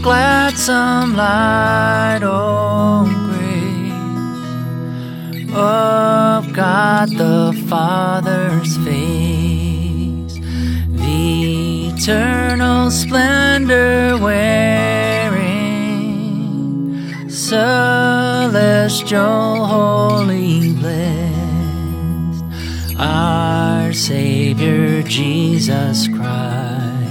gladsome light, oh, grace of God the Father's face, the eternal splendor wearing, celestial, holy, blessed, our Savior Jesus Christ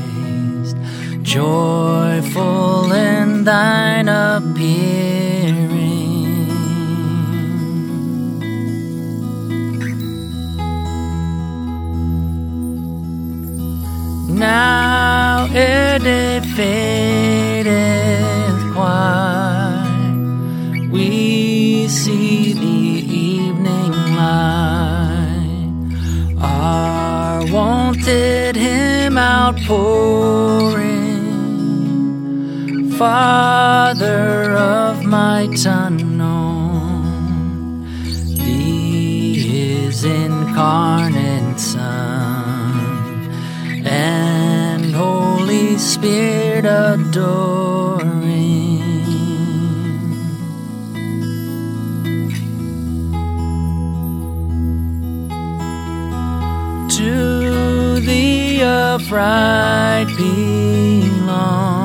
joyful in thine appearing. Now it fadeth quite, we see the evening light, our wonted hymn outpouring. Father of my unknown, Thee His incarnate Son, and Holy Spirit adoring. To the upright belongs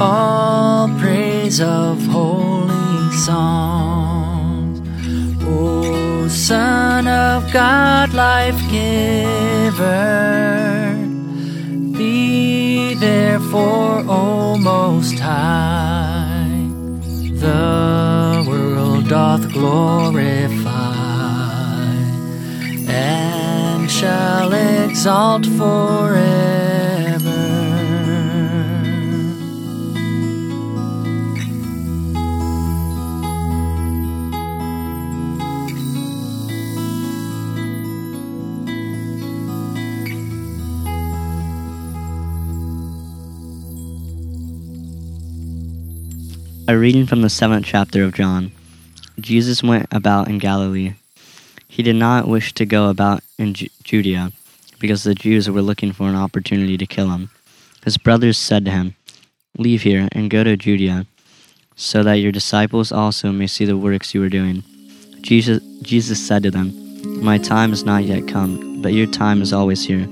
all praise of holy songs. O Son of God, life giver, be therefore, O Most High, the world doth glorify and shall exalt forever. A reading from the seventh chapter of John. Jesus went about in Galilee. He did not wish to go about in Ju- Judea, because the Jews were looking for an opportunity to kill him. His brothers said to him, Leave here and go to Judea, so that your disciples also may see the works you are doing. Jesus, Jesus said to them, My time is not yet come, but your time is always here.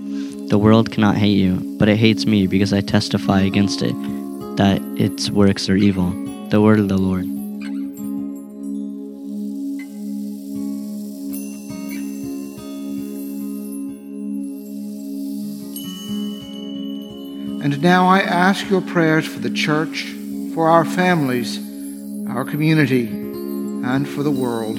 The world cannot hate you, but it hates me because I testify against it that its works are evil. The word of the Lord. And now I ask your prayers for the church, for our families, our community, and for the world.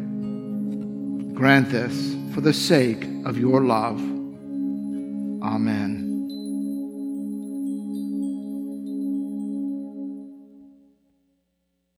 Grant this for the sake of your love. Amen.